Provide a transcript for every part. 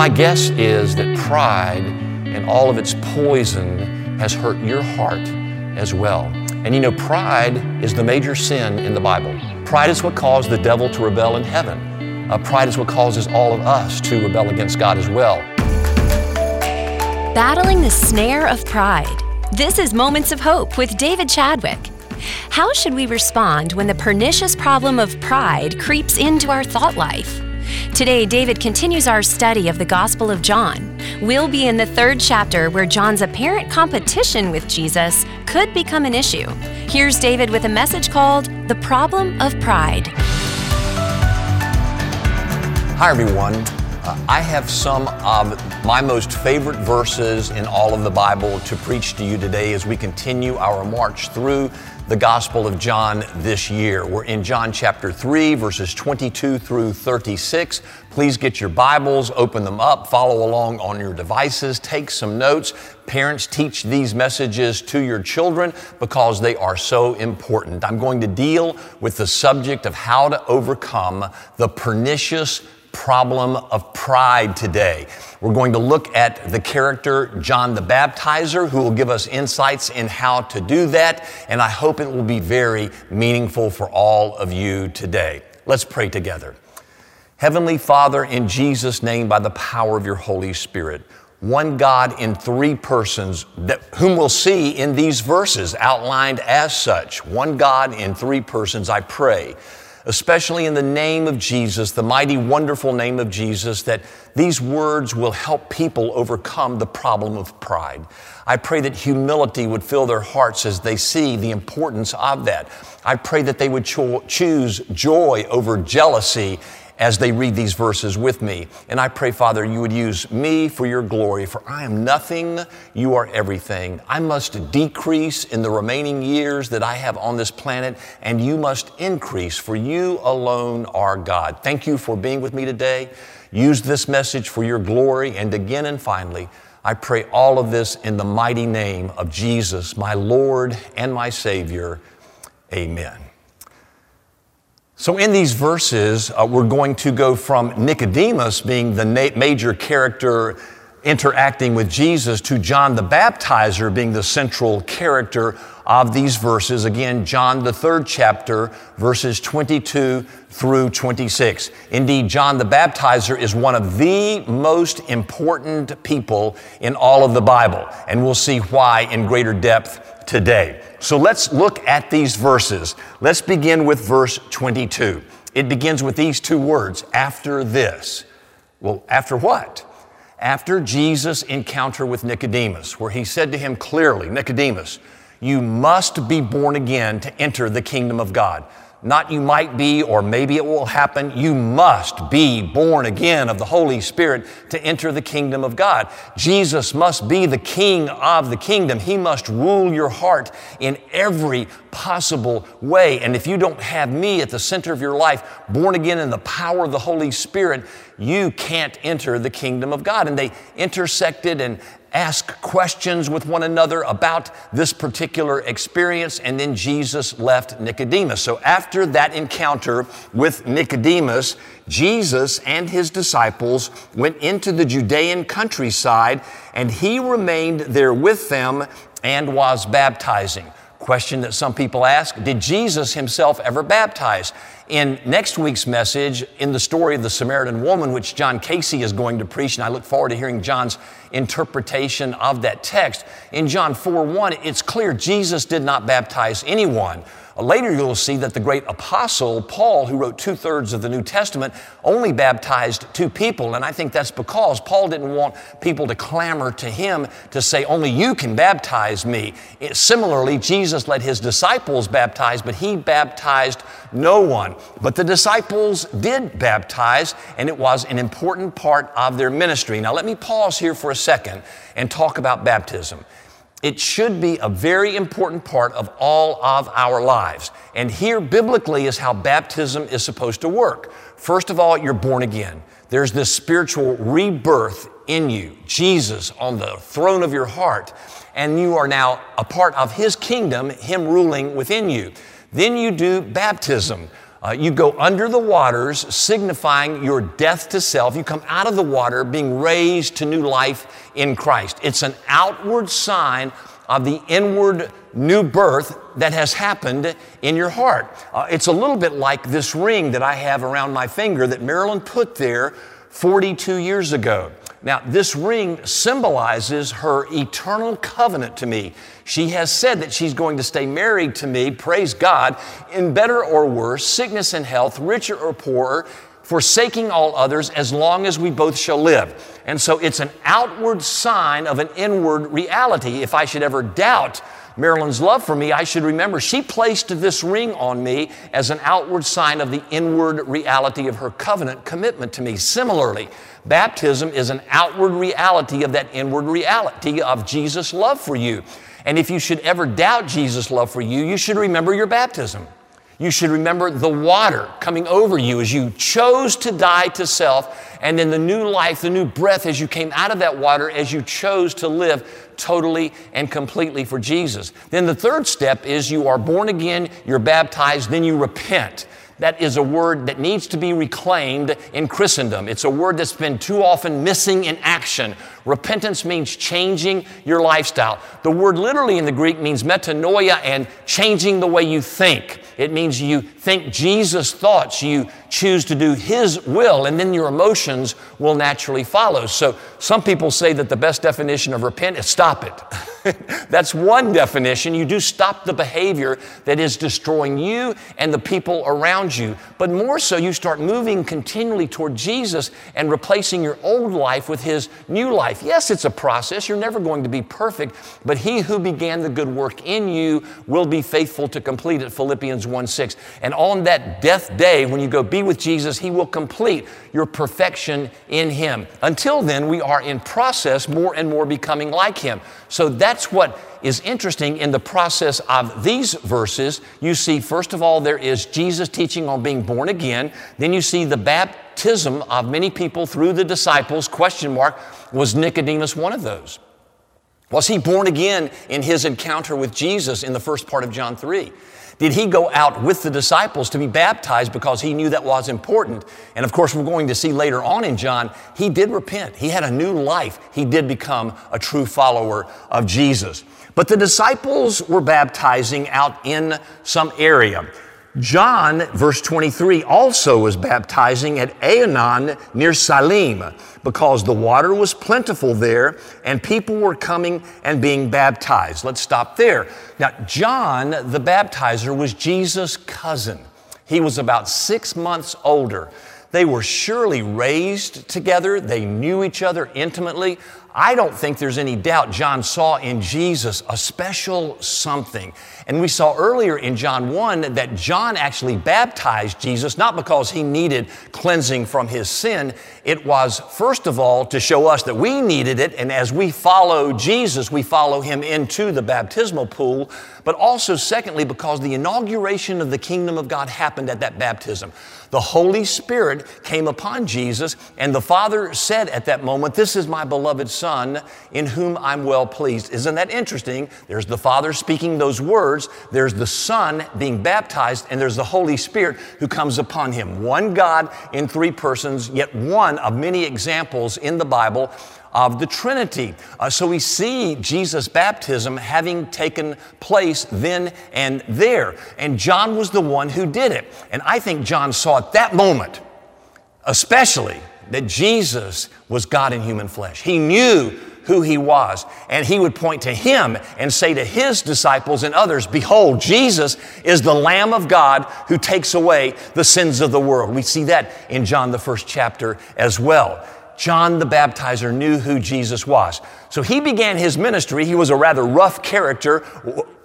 My guess is that pride and all of its poison has hurt your heart as well. And you know, pride is the major sin in the Bible. Pride is what caused the devil to rebel in heaven. Uh, pride is what causes all of us to rebel against God as well. Battling the snare of pride. This is Moments of Hope with David Chadwick. How should we respond when the pernicious problem of pride creeps into our thought life? Today, David continues our study of the Gospel of John. We'll be in the third chapter where John's apparent competition with Jesus could become an issue. Here's David with a message called The Problem of Pride. Hi, everyone. Uh, I have some of my most favorite verses in all of the Bible to preach to you today as we continue our march through the Gospel of John this year. We're in John chapter 3, verses 22 through 36. Please get your Bibles, open them up, follow along on your devices, take some notes. Parents, teach these messages to your children because they are so important. I'm going to deal with the subject of how to overcome the pernicious problem of pride today. We're going to look at the character John the Baptizer, who will give us insights in how to do that, and I hope it will be very meaningful for all of you today. Let's pray together. Heavenly Father, in Jesus' name, by the power of your Holy Spirit, one God in three persons, that, whom we'll see in these verses outlined as such. One God in three persons, I pray especially in the name of Jesus, the mighty, wonderful name of Jesus, that these words will help people overcome the problem of pride. I pray that humility would fill their hearts as they see the importance of that. I pray that they would cho- choose joy over jealousy as they read these verses with me. And I pray, Father, you would use me for your glory, for I am nothing, you are everything. I must decrease in the remaining years that I have on this planet, and you must increase, for you alone are God. Thank you for being with me today. Use this message for your glory. And again and finally, I pray all of this in the mighty name of Jesus, my Lord and my Savior. Amen. So, in these verses, uh, we're going to go from Nicodemus being the na- major character interacting with Jesus to John the Baptizer being the central character of these verses. Again, John, the third chapter, verses 22 through 26. Indeed, John the Baptizer is one of the most important people in all of the Bible, and we'll see why in greater depth today. So let's look at these verses. Let's begin with verse 22. It begins with these two words, after this. Well, after what? After Jesus' encounter with Nicodemus, where he said to him clearly, Nicodemus, you must be born again to enter the kingdom of God. Not you might be, or maybe it will happen. You must be born again of the Holy Spirit to enter the kingdom of God. Jesus must be the king of the kingdom. He must rule your heart in every possible way. And if you don't have me at the center of your life, born again in the power of the Holy Spirit, you can't enter the kingdom of God. And they intersected and ask questions with one another about this particular experience, and then Jesus left Nicodemus. So after that encounter with Nicodemus, Jesus and his disciples went into the Judean countryside, and he remained there with them and was baptizing. Question that some people ask Did Jesus himself ever baptize? In next week's message, in the story of the Samaritan woman, which John Casey is going to preach, and I look forward to hearing John's interpretation of that text. In John 4 1, it's clear Jesus did not baptize anyone. Later, you'll see that the great apostle Paul, who wrote two thirds of the New Testament, only baptized two people. And I think that's because Paul didn't want people to clamor to him to say, Only you can baptize me. It, similarly, Jesus let his disciples baptize, but he baptized no one. But the disciples did baptize, and it was an important part of their ministry. Now, let me pause here for a second and talk about baptism. It should be a very important part of all of our lives. And here, biblically, is how baptism is supposed to work. First of all, you're born again. There's this spiritual rebirth in you, Jesus on the throne of your heart, and you are now a part of His kingdom, Him ruling within you. Then you do baptism. Uh, you go under the waters, signifying your death to self. You come out of the water, being raised to new life in Christ. It's an outward sign of the inward new birth that has happened in your heart. Uh, it's a little bit like this ring that I have around my finger that Marilyn put there 42 years ago. Now, this ring symbolizes her eternal covenant to me. She has said that she's going to stay married to me, praise God, in better or worse, sickness and health, richer or poorer, forsaking all others as long as we both shall live. And so it's an outward sign of an inward reality. If I should ever doubt Marilyn's love for me, I should remember she placed this ring on me as an outward sign of the inward reality of her covenant commitment to me. Similarly, baptism is an outward reality of that inward reality of Jesus' love for you. And if you should ever doubt Jesus' love for you, you should remember your baptism. You should remember the water coming over you as you chose to die to self, and then the new life, the new breath as you came out of that water, as you chose to live totally and completely for Jesus. Then the third step is you are born again, you're baptized, then you repent. That is a word that needs to be reclaimed in Christendom. It's a word that's been too often missing in action. Repentance means changing your lifestyle. The word literally in the Greek means metanoia and changing the way you think. It means you think Jesus' thoughts, you choose to do His will, and then your emotions will naturally follow. So some people say that the best definition of repent is stop it. That's one definition. You do stop the behavior that is destroying you and the people around you. But more so, you start moving continually toward Jesus and replacing your old life with His new life. Yes, it's a process. You're never going to be perfect, but He who began the good work in you will be faithful to complete it. Philippians 1 6. And on that death day, when you go be with Jesus, He will complete your perfection in Him. Until then, we are in process more and more becoming like Him. So that's what is interesting in the process of these verses. You see, first of all, there is Jesus teaching on being born again. Then you see the baptism of many people through the disciples. Question mark, was Nicodemus one of those? Was he born again in his encounter with Jesus in the first part of John 3? Did he go out with the disciples to be baptized because he knew that was important? And of course, we're going to see later on in John, he did repent. He had a new life. He did become a true follower of Jesus. But the disciples were baptizing out in some area. John, verse 23, also was baptizing at Aenon near Salim because the water was plentiful there and people were coming and being baptized. Let's stop there. Now, John the baptizer was Jesus' cousin. He was about six months older. They were surely raised together. They knew each other intimately. I don't think there's any doubt John saw in Jesus a special something. And we saw earlier in John 1 that John actually baptized Jesus not because he needed cleansing from his sin. It was, first of all, to show us that we needed it. And as we follow Jesus, we follow him into the baptismal pool. But also, secondly, because the inauguration of the kingdom of God happened at that baptism. The Holy Spirit came upon Jesus, and the Father said at that moment, This is my beloved Son in whom I'm well pleased. Isn't that interesting? There's the Father speaking those words, there's the Son being baptized, and there's the Holy Spirit who comes upon him. One God in three persons, yet one of many examples in the Bible of the Trinity. Uh, so we see Jesus' baptism having taken place then and there. And John was the one who did it. And I think John saw at that moment, especially, that Jesus was God in human flesh. He knew who he was. And he would point to him and say to his disciples and others, Behold, Jesus is the Lamb of God who takes away the sins of the world. We see that in John, the first chapter, as well. John the Baptizer knew who Jesus was. So he began his ministry. He was a rather rough character,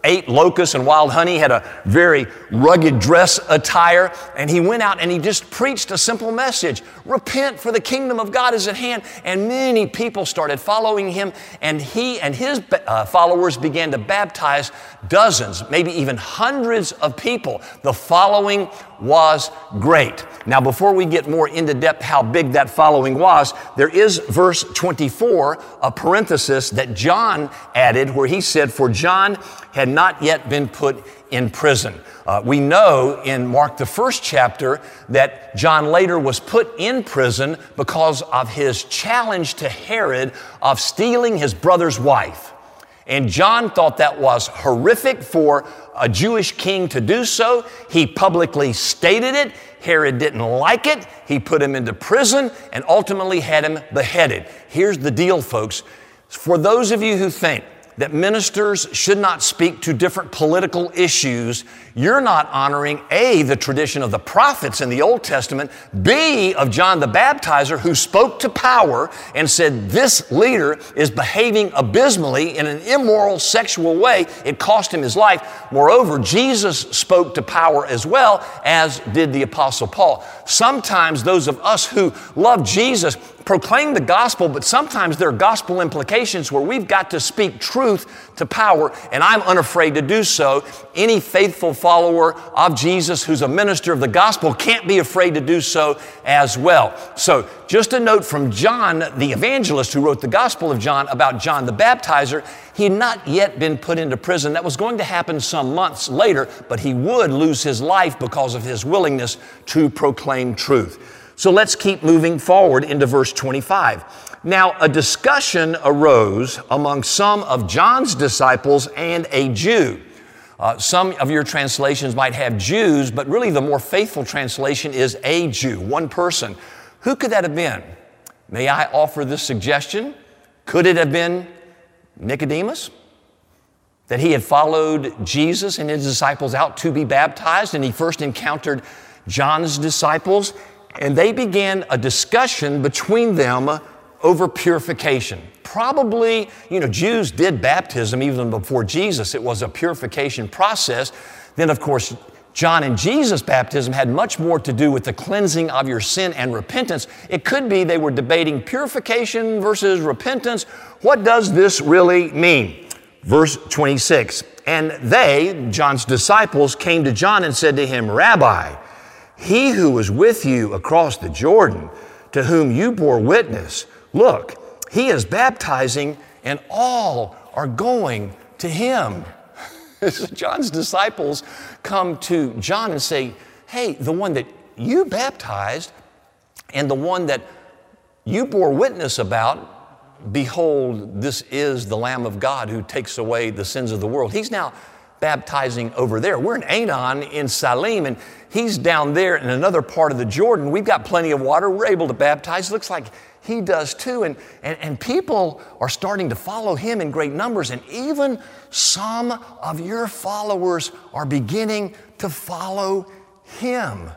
ate locusts and wild honey, had a very rugged dress attire, and he went out and he just preached a simple message Repent, for the kingdom of God is at hand. And many people started following him, and he and his uh, followers began to baptize dozens, maybe even hundreds of people. The following was great. Now, before we get more into depth how big that following was, there is verse 24, a parenthesis that John added where he said, For John had not yet been put in prison. Uh, we know in Mark, the first chapter, that John later was put in prison because of his challenge to Herod of stealing his brother's wife. And John thought that was horrific for a Jewish king to do so. He publicly stated it. Herod didn't like it. He put him into prison and ultimately had him beheaded. Here's the deal, folks. For those of you who think that ministers should not speak to different political issues, you're not honoring A, the tradition of the prophets in the Old Testament, B, of John the Baptizer, who spoke to power and said, This leader is behaving abysmally in an immoral sexual way. It cost him his life. Moreover, Jesus spoke to power as well, as did the Apostle Paul. Sometimes those of us who love Jesus proclaim the gospel, but sometimes there are gospel implications where we've got to speak truth to power, and I'm unafraid to do so. Any faithful follower of Jesus who's a minister of the gospel can't be afraid to do so as well. So, just a note from John, the evangelist who wrote the Gospel of John about John the Baptizer, he had not yet been put into prison. That was going to happen some months later, but he would lose his life because of his willingness to proclaim truth. So let's keep moving forward into verse 25. Now, a discussion arose among some of John's disciples and a Jew. Uh, some of your translations might have Jews, but really the more faithful translation is a Jew, one person. Who could that have been? May I offer this suggestion? Could it have been Nicodemus? That he had followed Jesus and his disciples out to be baptized, and he first encountered John's disciples and they began a discussion between them over purification. Probably, you know, Jews did baptism even before Jesus. It was a purification process. Then, of course, John and Jesus' baptism had much more to do with the cleansing of your sin and repentance. It could be they were debating purification versus repentance. What does this really mean? Verse 26 And they, John's disciples, came to John and said to him, Rabbi, he who was with you across the Jordan, to whom you bore witness, look, he is baptizing, and all are going to him. John's disciples come to John and say, Hey, the one that you baptized and the one that you bore witness about, behold, this is the Lamb of God who takes away the sins of the world. He's now baptizing over there. We're in Aenon in Salim, and he's down there in another part of the Jordan. We've got plenty of water. We're able to baptize. Looks like he does too. And, and, and people are starting to follow him in great numbers. And even some of your followers are beginning to follow him.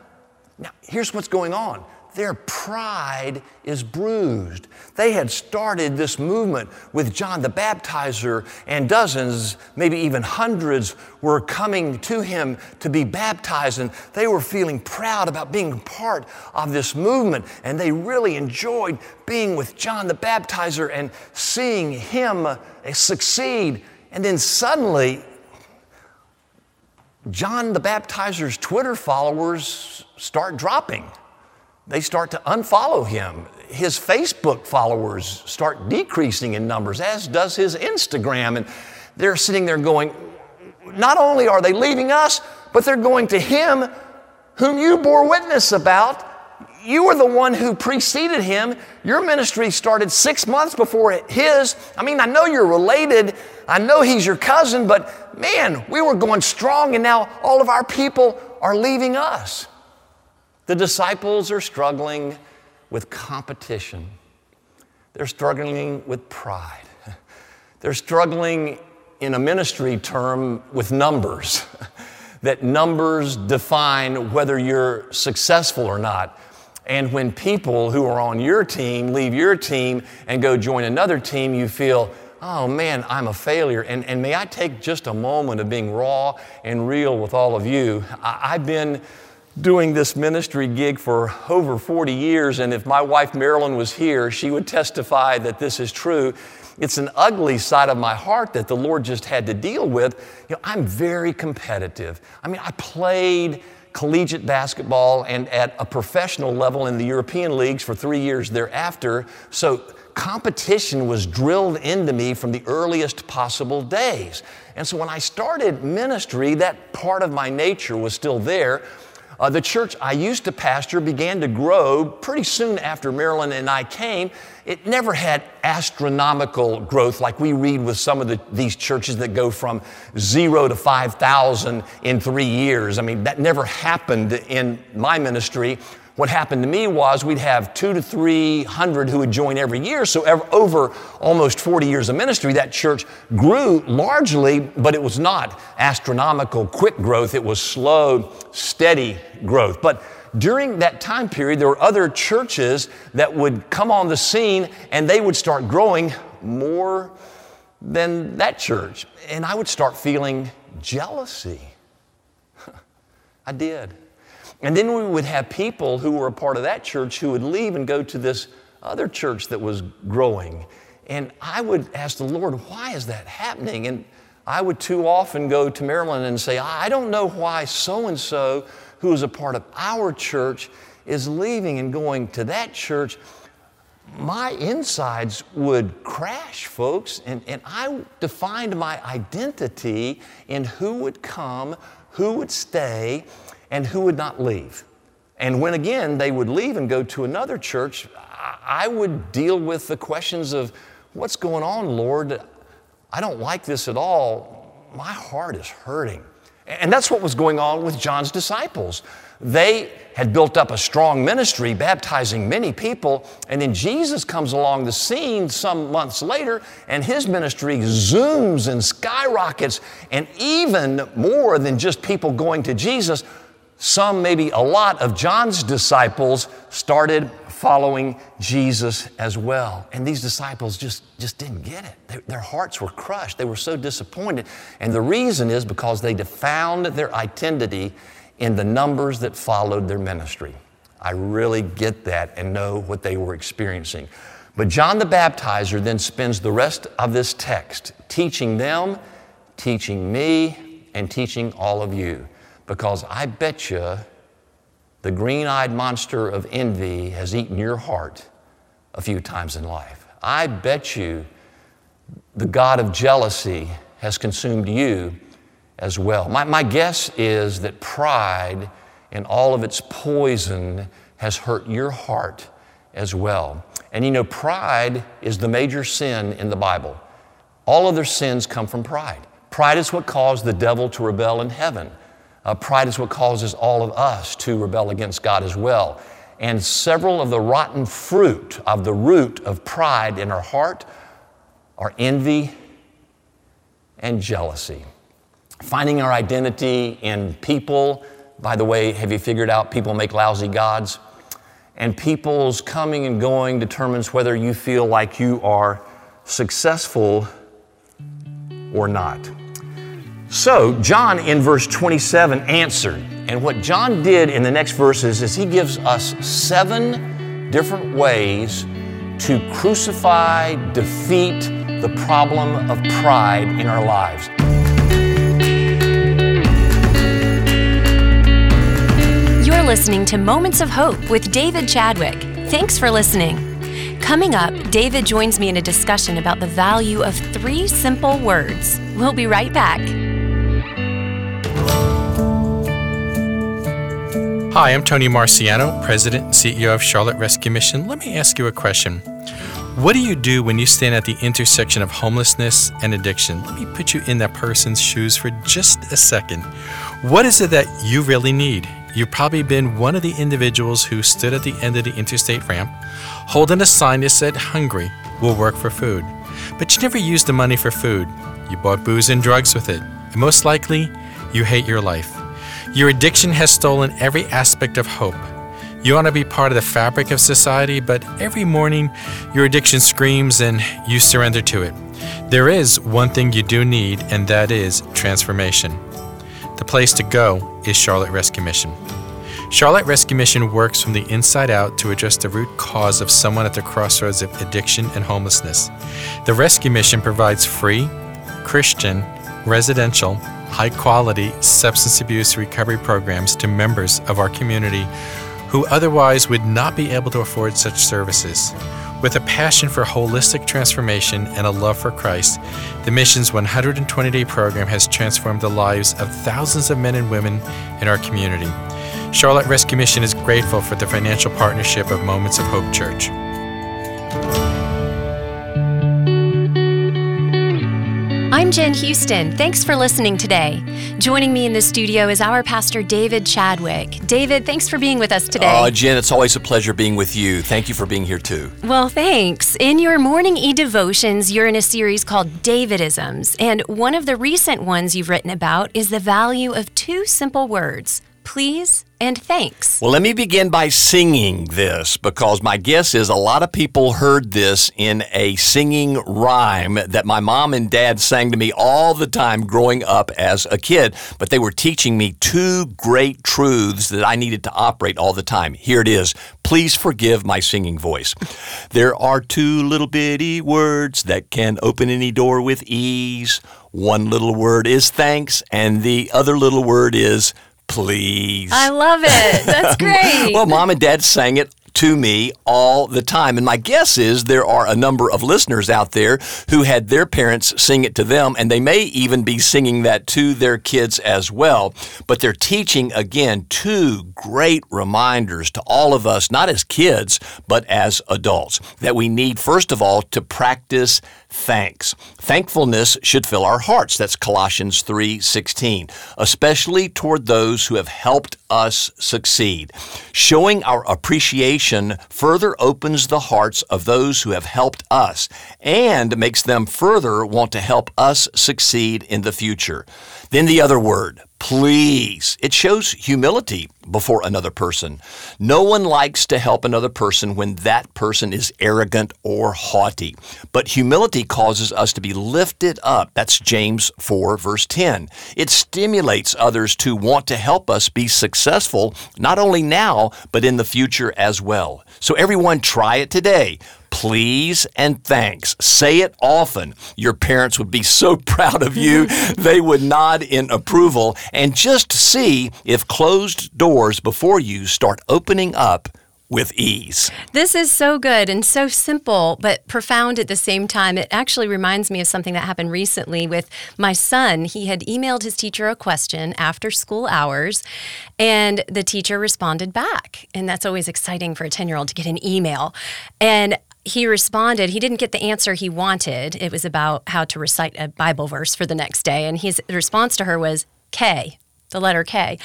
Now, here's what's going on their pride is bruised. They had started this movement with John the Baptizer, and dozens, maybe even hundreds, were coming to him to be baptized, and they were feeling proud about being part of this movement, and they really enjoyed being with John the Baptizer and seeing him eh, succeed. And then suddenly, John the Baptizer's Twitter followers start dropping they start to unfollow him. His Facebook followers start decreasing in numbers, as does his Instagram. And they're sitting there going, not only are they leaving us, but they're going to him whom you bore witness about. You were the one who preceded him. Your ministry started six months before his. I mean, I know you're related. I know he's your cousin, but man, we were going strong, and now all of our people are leaving us. The disciples are struggling with competition. They're struggling with pride. They're struggling in a ministry term with numbers, that numbers define whether you're successful or not. And when people who are on your team leave your team and go join another team, you feel, oh man, I'm a failure. And, and may I take just a moment of being raw and real with all of you? I, I've been doing this ministry gig for over 40 years, and if my wife Marilyn was here, she would testify that this is true. It's an ugly side of my heart that the Lord just had to deal with. You know, I'm very competitive. I mean, I played collegiate basketball and at a professional level in the European leagues for three years thereafter. So competition was drilled into me from the earliest possible days. And so when I started ministry, that part of my nature was still there. Uh, the church I used to pastor began to grow pretty soon after Marilyn and I came. It never had astronomical growth like we read with some of the, these churches that go from zero to 5,000 in three years. I mean, that never happened in my ministry. What happened to me was we'd have two to 300 who would join every year. So, ever, over almost 40 years of ministry, that church grew largely, but it was not astronomical, quick growth. It was slow, steady growth. But during that time period, there were other churches that would come on the scene and they would start growing more than that church. And I would start feeling jealousy. I did. And then we would have people who were a part of that church who would leave and go to this other church that was growing. And I would ask the Lord, why is that happening? And I would too often go to Marilyn and say, I don't know why so and so, who is a part of our church, is leaving and going to that church. My insides would crash, folks, and, and I defined my identity in who would come, who would stay, and who would not leave. And when again they would leave and go to another church, I would deal with the questions of what's going on, Lord? I don't like this at all. My heart is hurting. And that's what was going on with John's disciples. They had built up a strong ministry, baptizing many people, and then Jesus comes along the scene some months later, and his ministry zooms and skyrockets, and even more than just people going to Jesus, some, maybe a lot of John's disciples started following Jesus as well. And these disciples just, just didn't get it. Their, their hearts were crushed. They were so disappointed. And the reason is because they found their identity in the numbers that followed their ministry. I really get that and know what they were experiencing. But John the Baptizer then spends the rest of this text teaching them, teaching me, and teaching all of you because I bet you the green eyed monster of envy has eaten your heart a few times in life. I bet you the God of jealousy has consumed you as well. My, my guess is that pride in all of its poison has hurt your heart as well. And you know, pride is the major sin in the Bible. All other sins come from pride. Pride is what caused the devil to rebel in heaven. Uh, pride is what causes all of us to rebel against God as well. And several of the rotten fruit of the root of pride in our heart are envy and jealousy. Finding our identity in people, by the way, have you figured out people make lousy gods? And people's coming and going determines whether you feel like you are successful or not. So, John in verse 27 answered. And what John did in the next verses is he gives us seven different ways to crucify, defeat the problem of pride in our lives. You're listening to Moments of Hope with David Chadwick. Thanks for listening. Coming up, David joins me in a discussion about the value of three simple words. We'll be right back. Hi, I'm Tony Marciano, President and CEO of Charlotte Rescue Mission. Let me ask you a question. What do you do when you stand at the intersection of homelessness and addiction? Let me put you in that person's shoes for just a second. What is it that you really need? You've probably been one of the individuals who stood at the end of the interstate ramp, holding a sign that said, Hungry, will work for food. But you never used the money for food. You bought booze and drugs with it. And most likely, you hate your life. Your addiction has stolen every aspect of hope. You want to be part of the fabric of society, but every morning your addiction screams and you surrender to it. There is one thing you do need, and that is transformation. The place to go is Charlotte Rescue Mission. Charlotte Rescue Mission works from the inside out to address the root cause of someone at the crossroads of addiction and homelessness. The Rescue Mission provides free, Christian, residential, high quality substance abuse recovery programs to members of our community who otherwise would not be able to afford such services. With a passion for holistic transformation and a love for Christ, the mission's 120 day program has transformed the lives of thousands of men and women in our community. Charlotte Rescue Mission is grateful for the financial partnership of Moments of Hope Church. I'm Jen Houston. Thanks for listening today. Joining me in the studio is our pastor, David Chadwick. David, thanks for being with us today. Oh, Jen, it's always a pleasure being with you. Thank you for being here too. Well, thanks. In your morning e devotions, you're in a series called Davidisms, and one of the recent ones you've written about is the value of two simple words please and thanks. Well, let me begin by singing this because my guess is a lot of people heard this in a singing rhyme that my mom and dad sang to me all the time growing up as a kid, but they were teaching me two great truths that I needed to operate all the time. Here it is. Please forgive my singing voice. There are two little bitty words that can open any door with ease. One little word is thanks, and the other little word is please. I love it. That's great. well, mom and dad sang it to me all the time. And my guess is there are a number of listeners out there who had their parents sing it to them, and they may even be singing that to their kids as well. But they're teaching, again, two great reminders to all of us, not as kids, but as adults, that we need, first of all, to practice thanks. Thankfulness should fill our hearts. That's Colossians 3:16, especially toward those who have helped us succeed. Showing our appreciation further opens the hearts of those who have helped us and makes them further want to help us succeed in the future. Then the other word, please. It shows humility before another person. No one likes to help another person when that person is arrogant or haughty. But humility causes us to be lifted up. That's James 4, verse 10. It stimulates others to want to help us be successful, not only now, but in the future as well. So, everyone, try it today please and thanks. Say it often. Your parents would be so proud of you. they would nod in approval and just see if closed doors before you start opening up with ease. This is so good and so simple, but profound at the same time. It actually reminds me of something that happened recently with my son. He had emailed his teacher a question after school hours, and the teacher responded back. And that's always exciting for a 10 year old to get an email. And he responded, he didn't get the answer he wanted. It was about how to recite a Bible verse for the next day. And his response to her was K, the letter K.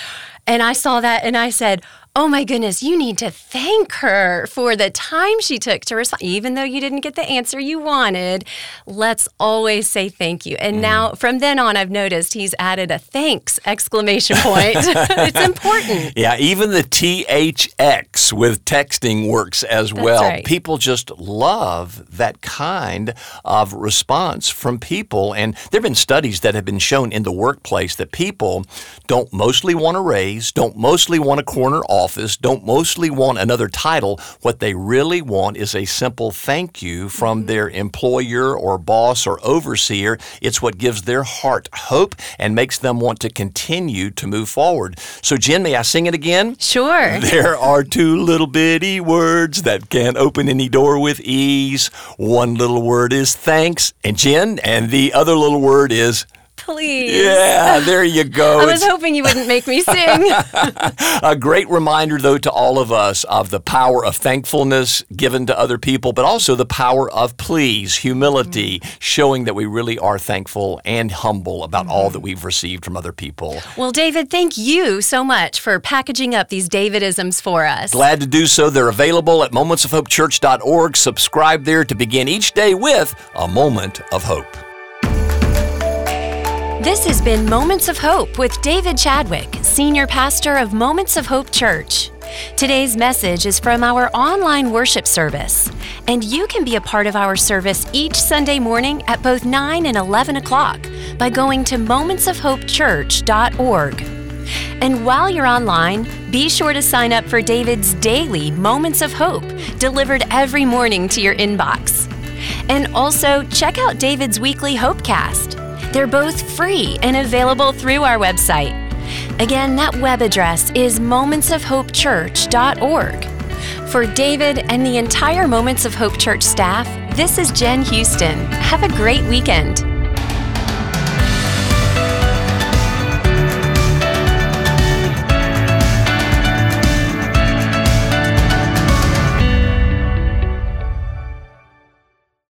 And I saw that and I said, oh my goodness, you need to thank her for the time she took to respond. Even though you didn't get the answer you wanted, let's always say thank you. And mm. now from then on, I've noticed he's added a thanks exclamation point. it's important. Yeah, even the THX with texting works as That's well. Right. People just love that kind of response from people. And there have been studies that have been shown in the workplace that people don't mostly want a raise, don't mostly want a corner office office don't mostly want another title. What they really want is a simple thank you from mm-hmm. their employer or boss or overseer. It's what gives their heart hope and makes them want to continue to move forward. So, Jen, may I sing it again? Sure. There are two little bitty words that can't open any door with ease. One little word is thanks, and Jen, and the other little word is please. Yeah, there you go. I was it's, hoping you wouldn't make me sing. a great reminder, though, to all of us of the power of thankfulness given to other people, but also the power of please, humility, mm-hmm. showing that we really are thankful and humble about mm-hmm. all that we've received from other people. Well, David, thank you so much for packaging up these Davidisms for us. Glad to do so. They're available at momentsofhopechurch.org. Subscribe there to begin each day with a moment of hope. This has been Moments of Hope with David Chadwick, Senior Pastor of Moments of Hope Church. Today's message is from our online worship service, and you can be a part of our service each Sunday morning at both 9 and 11 o'clock by going to momentsofhopechurch.org. And while you're online, be sure to sign up for David's daily Moments of Hope, delivered every morning to your inbox. And also check out David's weekly Hopecast They're both free and available through our website. Again, that web address is momentsofhopechurch.org. For David and the entire Moments of Hope Church staff, this is Jen Houston. Have a great weekend.